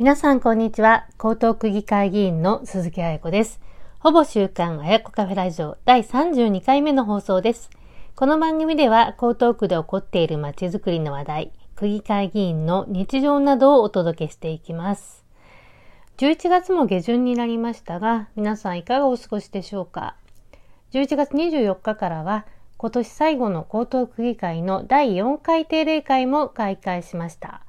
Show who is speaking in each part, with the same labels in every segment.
Speaker 1: 皆さんこんにちは。江東区議会議員の鈴木彩子です。ほぼ週刊彩子カフェラジオ第32回目の放送です。この番組では江東区で起こっている街づくりの話題、区議会議員の日常などをお届けしていきます。11月も下旬になりましたが、皆さんいかがお過ごしでしょうか ?11 月24日からは今年最後の江東区議会の第4回定例会も開会しました。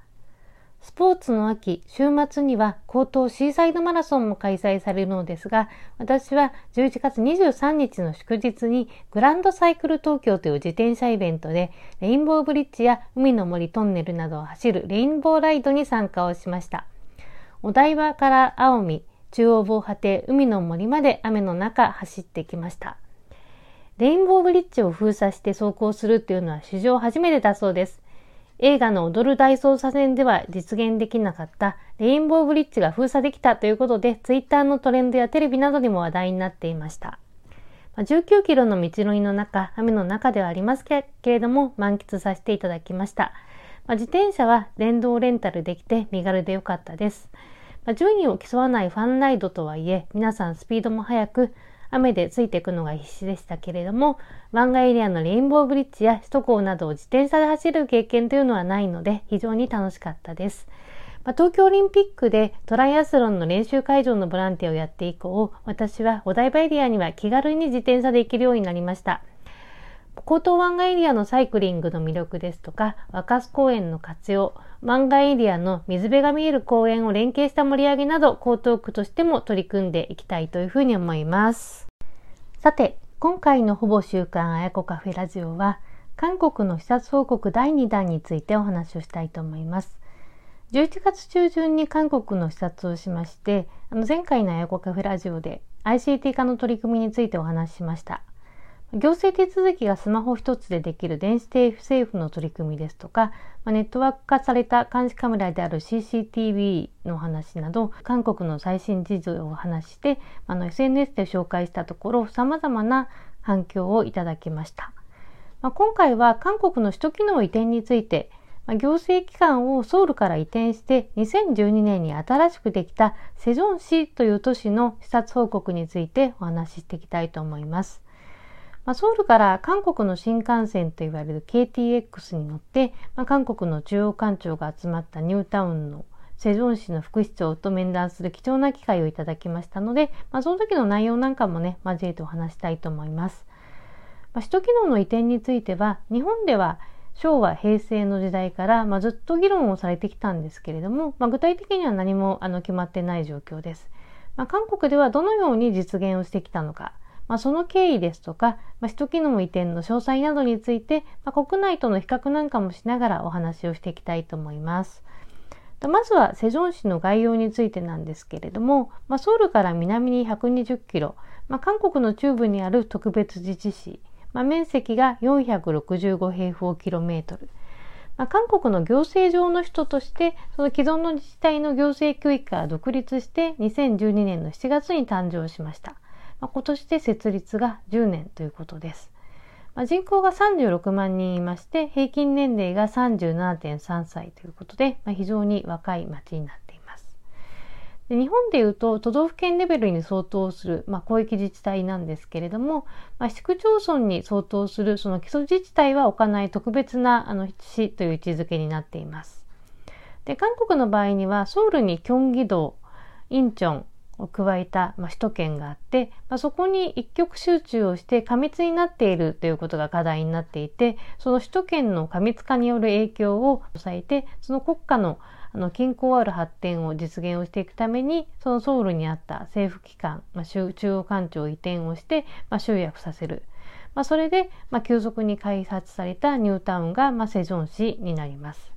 Speaker 1: スポーツの秋、週末には江東シーサイドマラソンも開催されるのですが、私は11月23日の祝日にグランドサイクル東京という自転車イベントで、レインボーブリッジや海の森トンネルなどを走るレインボーライドに参加をしました。お台場から青海、中央防波堤、海の森まで雨の中走ってきました。レインボーブリッジを封鎖して走行するっていうのは史上初めてだそうです。映画の踊る大捜査線では実現できなかったレインボーブリッジが封鎖できたということで、ツイッターのトレンドやテレビなどにも話題になっていました。19キロの道のりの中、雨の中ではありますけれども、満喫させていただきました。ま自転車は電動レンタルできて身軽で良かったです。ま順位を競わないファンライドとはいえ、皆さんスピードも速く、雨でついていくのが必死でしたけれども、湾岸エリアのレインボーブリッジや首都高などを自転車で走る経験というのはないので、非常に楽しかったです。まあ、東京オリンピックでトライアスロンの練習会場のボランティアをやって以降、私はお台場エリアには気軽に自転車で行けるようになりました。江東湾岸エリアのサイクリングの魅力ですとか、若洲公園の活用、湾岸エリアの水辺が見える公園を連携した盛り上げなど、江東区としても取り組んでいきたいというふうに思います。さて、今回のほぼ週刊あやこカフェラジオは、韓国の視察報告第2弾についてお話をしたいと思います。11月中旬に韓国の視察をしまして、あの前回のあやこカフェラジオで ICT 化の取り組みについてお話ししました。行政手続きがスマホ一つでできる電子政府の取り組みですとか、まネットワーク化された監視カメラである CCTV の話など、韓国の最新事情を話して、あの SNS で紹介したところ、様々な反響をいただきました。まあ、今回は韓国の首都機能移転について、まあ、行政機関をソウルから移転して2012年に新しくできたセジョン市という都市の視察報告についてお話ししていきたいと思います。まあ、ソウルから韓国の新幹線といわれる KTX に乗って、まあ、韓国の中央官庁が集まったニュータウンのセジョン市の副市長と面談する貴重な機会をいただきましたので、まあ、その時の内容なんかもね、交えてお話したいと思います。まあ、首都機能の移転については、日本では昭和、平成の時代から、まあ、ずっと議論をされてきたんですけれども、まあ、具体的には何もあの決まってない状況です。まあ、韓国ではどのように実現をしてきたのか、まあ、その経緯ですとか、まあ、首都機能移転の詳細などについて、まあ、国内との比較なんかもしながらお話をしていきたいと思います。まずはセジョン市の概要についてなんですけれども、まあ、ソウルから南に120キロ、まあ、韓国の中部にある特別自治市、まあ、面積が465平方キロメートル。まあ、韓国の行政上の首都として、その既存の自治体の行政区域から独立して2012年の7月に誕生しました。まあ、今年で設立が10年ということです。まあ、人口が36万人いまして、平均年齢が37.3歳ということで、まあ、非常に若い町になっています。で日本でいうと、都道府県レベルに相当する、まあ、広域自治体なんですけれども、まあ、市区町村に相当するその基礎自治体は置かない特別なあの市という位置づけになっています。で韓国の場合には、ソウルにキョンギ道、インチョン、を加えた、まあ、首都圏があって、まあ、そこに一極集中をして過密になっているということが課題になっていてその首都圏の過密化による影響を抑えてその国家のあの均衡ある発展を実現をしていくためにそのソウルにあった政府機関、まあ、中央官庁移転をして、まあ、集約させる。まあ、それで、まあ、急速に開発されたニュータウンが、まあ、セジョン市になります。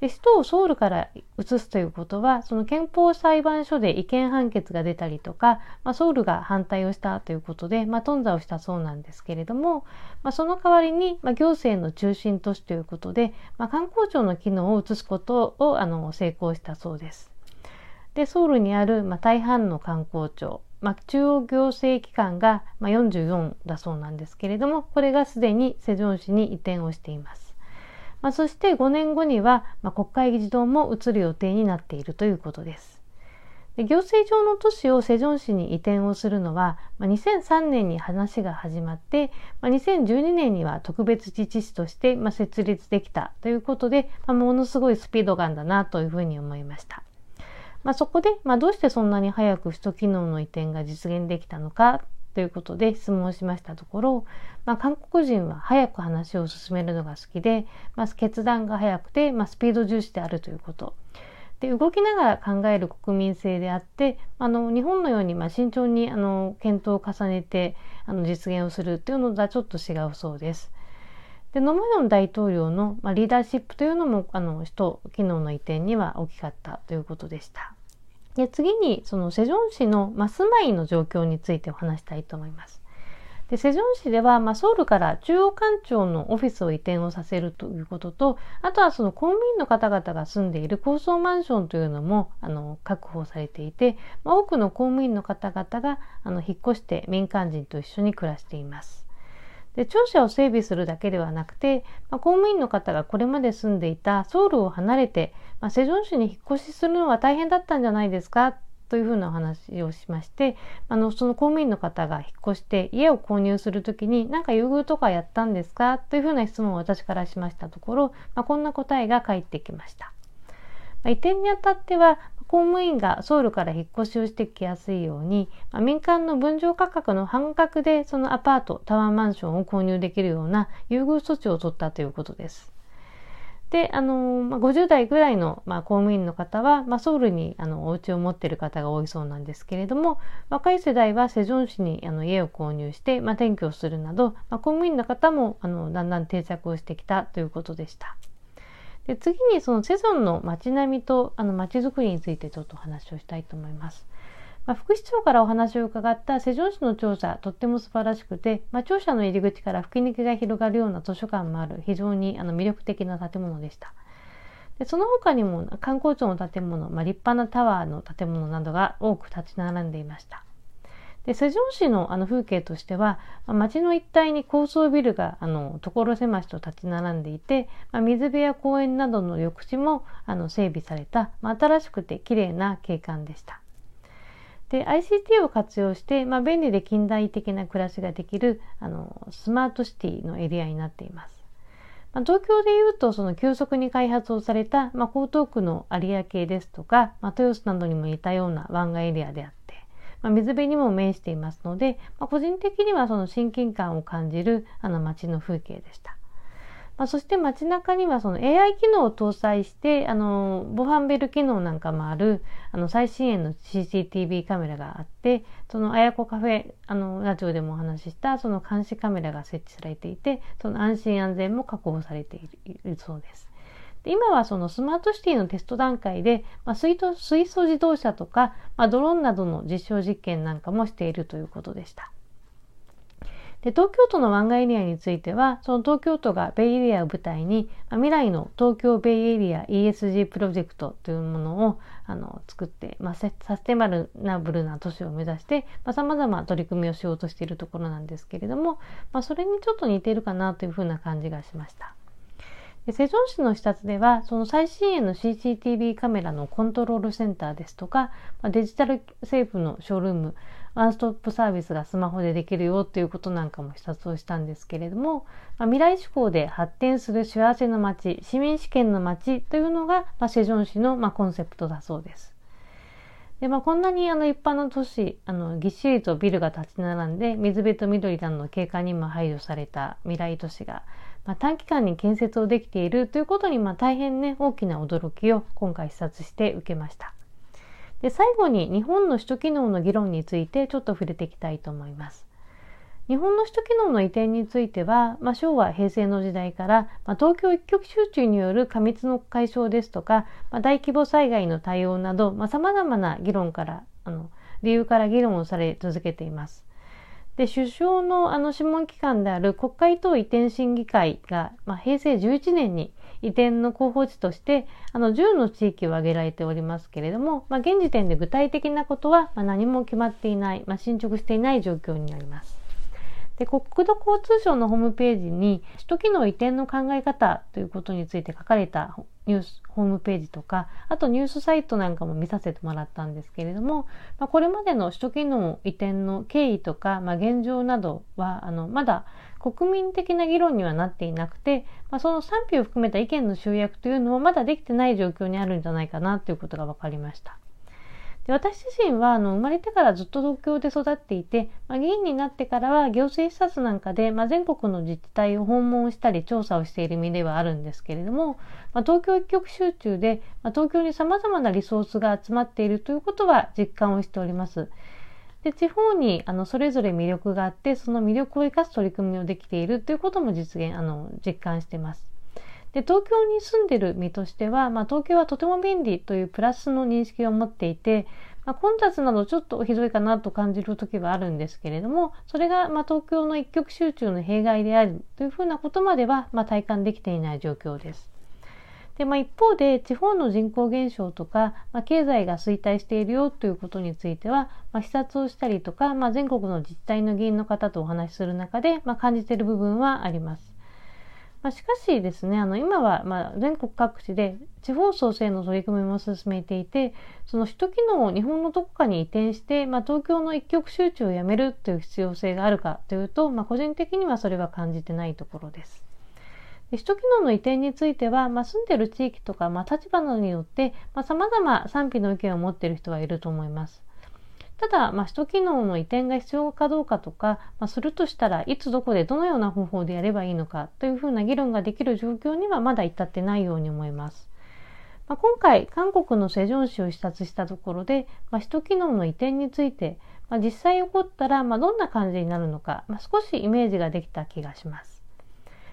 Speaker 1: で首都をソウルから移すということはその憲法裁判所で違憲判決が出たりとか、まあ、ソウルが反対をしたということで、まあ、頓挫をしたそうなんですけれども、まあ、その代わりに、まあ、行政の中心都市ということで、まあ、観光庁の機能を移すことをあの成功したそうです。でソウルにある、まあ、大半の観光庁まあ、中央行政機関が、まあ、44だそうなんですけれどもこれがすでにセジョン市に移転をしています。まあ、そして5年後には、まあ、国会議事堂も移る予定になっているということです。で行政上の都市をセジョン市に移転をするのは、まあ、2003年に話が始まって、まあ、2012年には特別自治市として、まあ、設立できたということで、まあ、ものすごいスピード感だなというふうに思いました。まあ、そこで、まあ、どうしてそんなに早く首都機能の移転が実現できたのかということで質問しましたところ、まあ、韓国人は早く話を進めるのが好きで、まあ、決断が早くて、まあ、スピード重視であるということ。で動きながら考える国民性であってあの日本のようにまあ慎重にあの検討を重ねてあの実現をするっていうのとはちょっと違うそうです。でノムヨン大統領の、ま、リーダーシップというのもあの首都機能の移転には大きかったということでした。で次にそのセジョン市の、まあ、住まいの状況についてお話したいと思います。でセジョン市では、まあ、ソウルから中央官庁のオフィスを移転をさせるということとあとはその公務員の方々が住んでいる高層マンションというのもあの確保されていて、まあ、多くの公務員の方々があの引っ越して民間人と一緒に暮らしています。で庁舎を整備するだけではなくて、まあ、公務員の方がこれまで住んでいたソウルを離れて、まあ、セジョン市に引っ越しするのは大変だったんじゃないですかというふうなお話をしましてあのその公務員の方が引っ越して家を購入する時に何か優遇とかやったんですかというふうな質問を私からしましたところ、まあ、こんな答えが返ってきました。ま、移転にあたっては公務員がソウルから引っ越しをしてきやすいように、まあ、民間の分譲価格の半額でそのアパートタワーマンションを購入できるような優遇措置を取ったということです。で、あの、まあ、50代ぐらいの、まあ、公務員の方は、まあ、ソウルにあのお家を持っている方が多いそうなんですけれども、若い世代はセジョン市にあの家を購入して、まあ、転居をするなど、まあ、公務員の方もあのだんだん定着をしてきたということでした。で次にそのセゾンの街並みとあの街づくりについてちょっとお話をしたいと思います。まあ、副市長からお話を伺ったセジョン市の庁舎とっても素晴らしくて、まあ、庁舎の入り口から吹き抜けが広がるような図書館もある非常にあの魅力的な建物でした。でその他にも観光庁の建物、まあ、立派なタワーの建物などが多く立ち並んでいました。でセジョン市のあの風景としては、まあ、街の一帯に高層ビルがあの所狭しと立ち並んでいて、まあ、水辺や公園などの緑地もあの整備された、まあ、新しくて綺麗な景観でした。で ICT を活用して、まあ、便利で近代的な暮らしができるあのスマートシティのエリアになっています。まあ、東京でいうとその急速に開発をされた、まあ、江東区の有明ですとか、まあ、豊洲などにも似たような湾岸エリアであっ、まあ、水辺にも面していますので、まあ、個人的にはその親近感を感じるあの街の風景でした。まあ、そして街中にはその AI 機能を搭載してあの防犯ベル機能なんかもあるあの最新鋭の CCTV カメラがあってそのあやこカフェあのラジオでもお話ししたその監視カメラが設置されていてその安心安全も確保されているそうです。で今はそのスマートシティのテスト段階で、まあ、水水素自動車とか、まあ、ドローンなどの実証実験なんかもしているということでした。で東京都の湾岸エリアについてはその東京都がベイエリアを舞台に、まあ、未来の東京ベイエリア ESG プロジェクトというものをあの作って、まあ、サステナブルな都市を目指してさまざ、ま取り組みをしようとしているところなんですけれども、まあ、それにちょっと似ているかなというふうな感じがしました。でセジョン市の視察ではその最新鋭の CCTV カメラのコントロールセンターですとかデジタル政府のショールームワンストップサービスがスマホでできるよっていうことなんかも視察をしたんですけれども、まあ、未来志向で発展する幸せの街市民試験の街というのが、まあ、セジョン市の、まあ、コンセプトだそうです。でまあ、こんなにあの一般の都市あのぎっしりとビルが立ち並んで水辺と緑などの景観にも配慮された未来都市が、まあ、短期間に建設をできているということに、まあ、大変ね大きな驚きを今回視察して受けました。で最後に日本の首都機能の議論についてちょっと触れていきたいと思います。日本の首都機能の移転については、まあ、昭和平成の時代から、まあ、東京一極集中による過密の解消ですとか、まあ、大規模災害の対応などさまざ、まな議論からあの理由から議論をされ続けています。で首相のあの諮問機関である国会等移転審議会が、まあ、平成11年に移転の候補地としてあの10の地域を挙げられておりますけれども、まあ、現時点で具体的なことは、まあ、何も決まっていない、まあ、進捗していない状況になります。で国土交通省のホームページに首都機能移転の考え方ということについて書かれたニュースホームページとかあとニュースサイトなんかも見させてもらったんですけれども、まあ、これまでの首都機能移転の経緯とか、まあ、現状などはあのまだ国民的な議論にはなっていなくて、まあ、その賛否を含めた意見の集約というのもまだできてない状況にあるんじゃないかなということが分かりました。で私自身はあの生まれてからずっと東京で育っていて、まあ、議員になってからは行政視察なんかで、まあ、全国の自治体を訪問したり調査をしている身ではあるんですけれども、まあ、東京一極集中で、ま東京に様々なリソースが集まっているということは実感をしております。で地方にあのそれぞれ魅力があってその魅力を生かす取り組みをできているということも実現あの実感してます。で東京に住んでる身としては、まあ、東京はとても便利というプラスの認識を持っていて、まあ、混雑などちょっとひどいかなと感じる時はあるんですけれどもそれがま東京の一極集中の弊害であるというふうなことまではま体感できていない状況です。でまあ、一方で地方の人口減少とか、まあ、経済が衰退しているよということについては、まあ、視察をしたりとか、まあ、全国の自治体の議員の方とお話しする中で、まあ、感じている部分はあります。まあ、しかしですね、あの今はま全国各地で地方創生の取り組みも進めていて、その首都機能を日本のどこかに移転して、まあ、東京の一極集中をやめるという必要性があるかというと、まあ、個人的にはそれは感じてないところです。首都機能の移転については、ま、住んでいる地域とか、ま、立場などによって、まあ、様々賛否の意見を持っている人はいると思います。ただ、まあ、首都機能の移転が必要かどうかとか、まあ、するとしたらいつどこでどのような方法でやればいいのかというふうな議論ができる状況にはまだ至ってないように思います。まあ、今回、韓国のセジョン市を視察したところで、まあ、首都機能の移転について、まあ、実際起こったら、まあ、どんな感じになるのか、まあ、少しイメージができた気がします。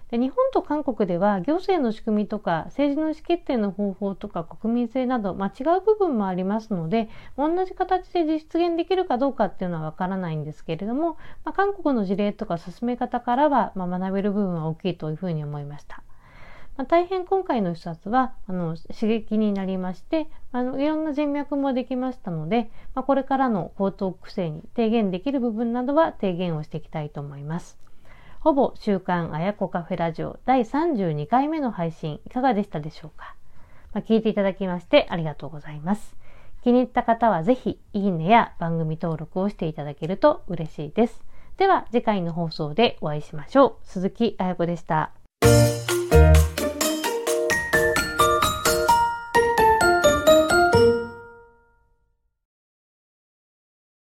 Speaker 1: で日本と韓国では行政の仕組みとか政治の意思決定の方法とか国民性など、まあ、違う部分もありますので同じ形で実現できるかどうかっていうのはわからないんですけれども、まあ、韓国の事例とか進め方からは、まあ、学べる部分は大きいというふうに思いました。まあ、大変今回の視察はあの刺激になりましてあのいろんな人脈もできましたので、まあ、これからの高等区政に提言できる部分などは提言をしていきたいと思います。ほぼ週刊あやこカフェラジオ第32回目の配信いかがでしたでしょうか、まあ、聞いていただきましてありがとうございます。気に入った方はぜひいいねや番組登録をしていただけると嬉しいです。では次回の放送でお会いしましょう。鈴木あやこでした。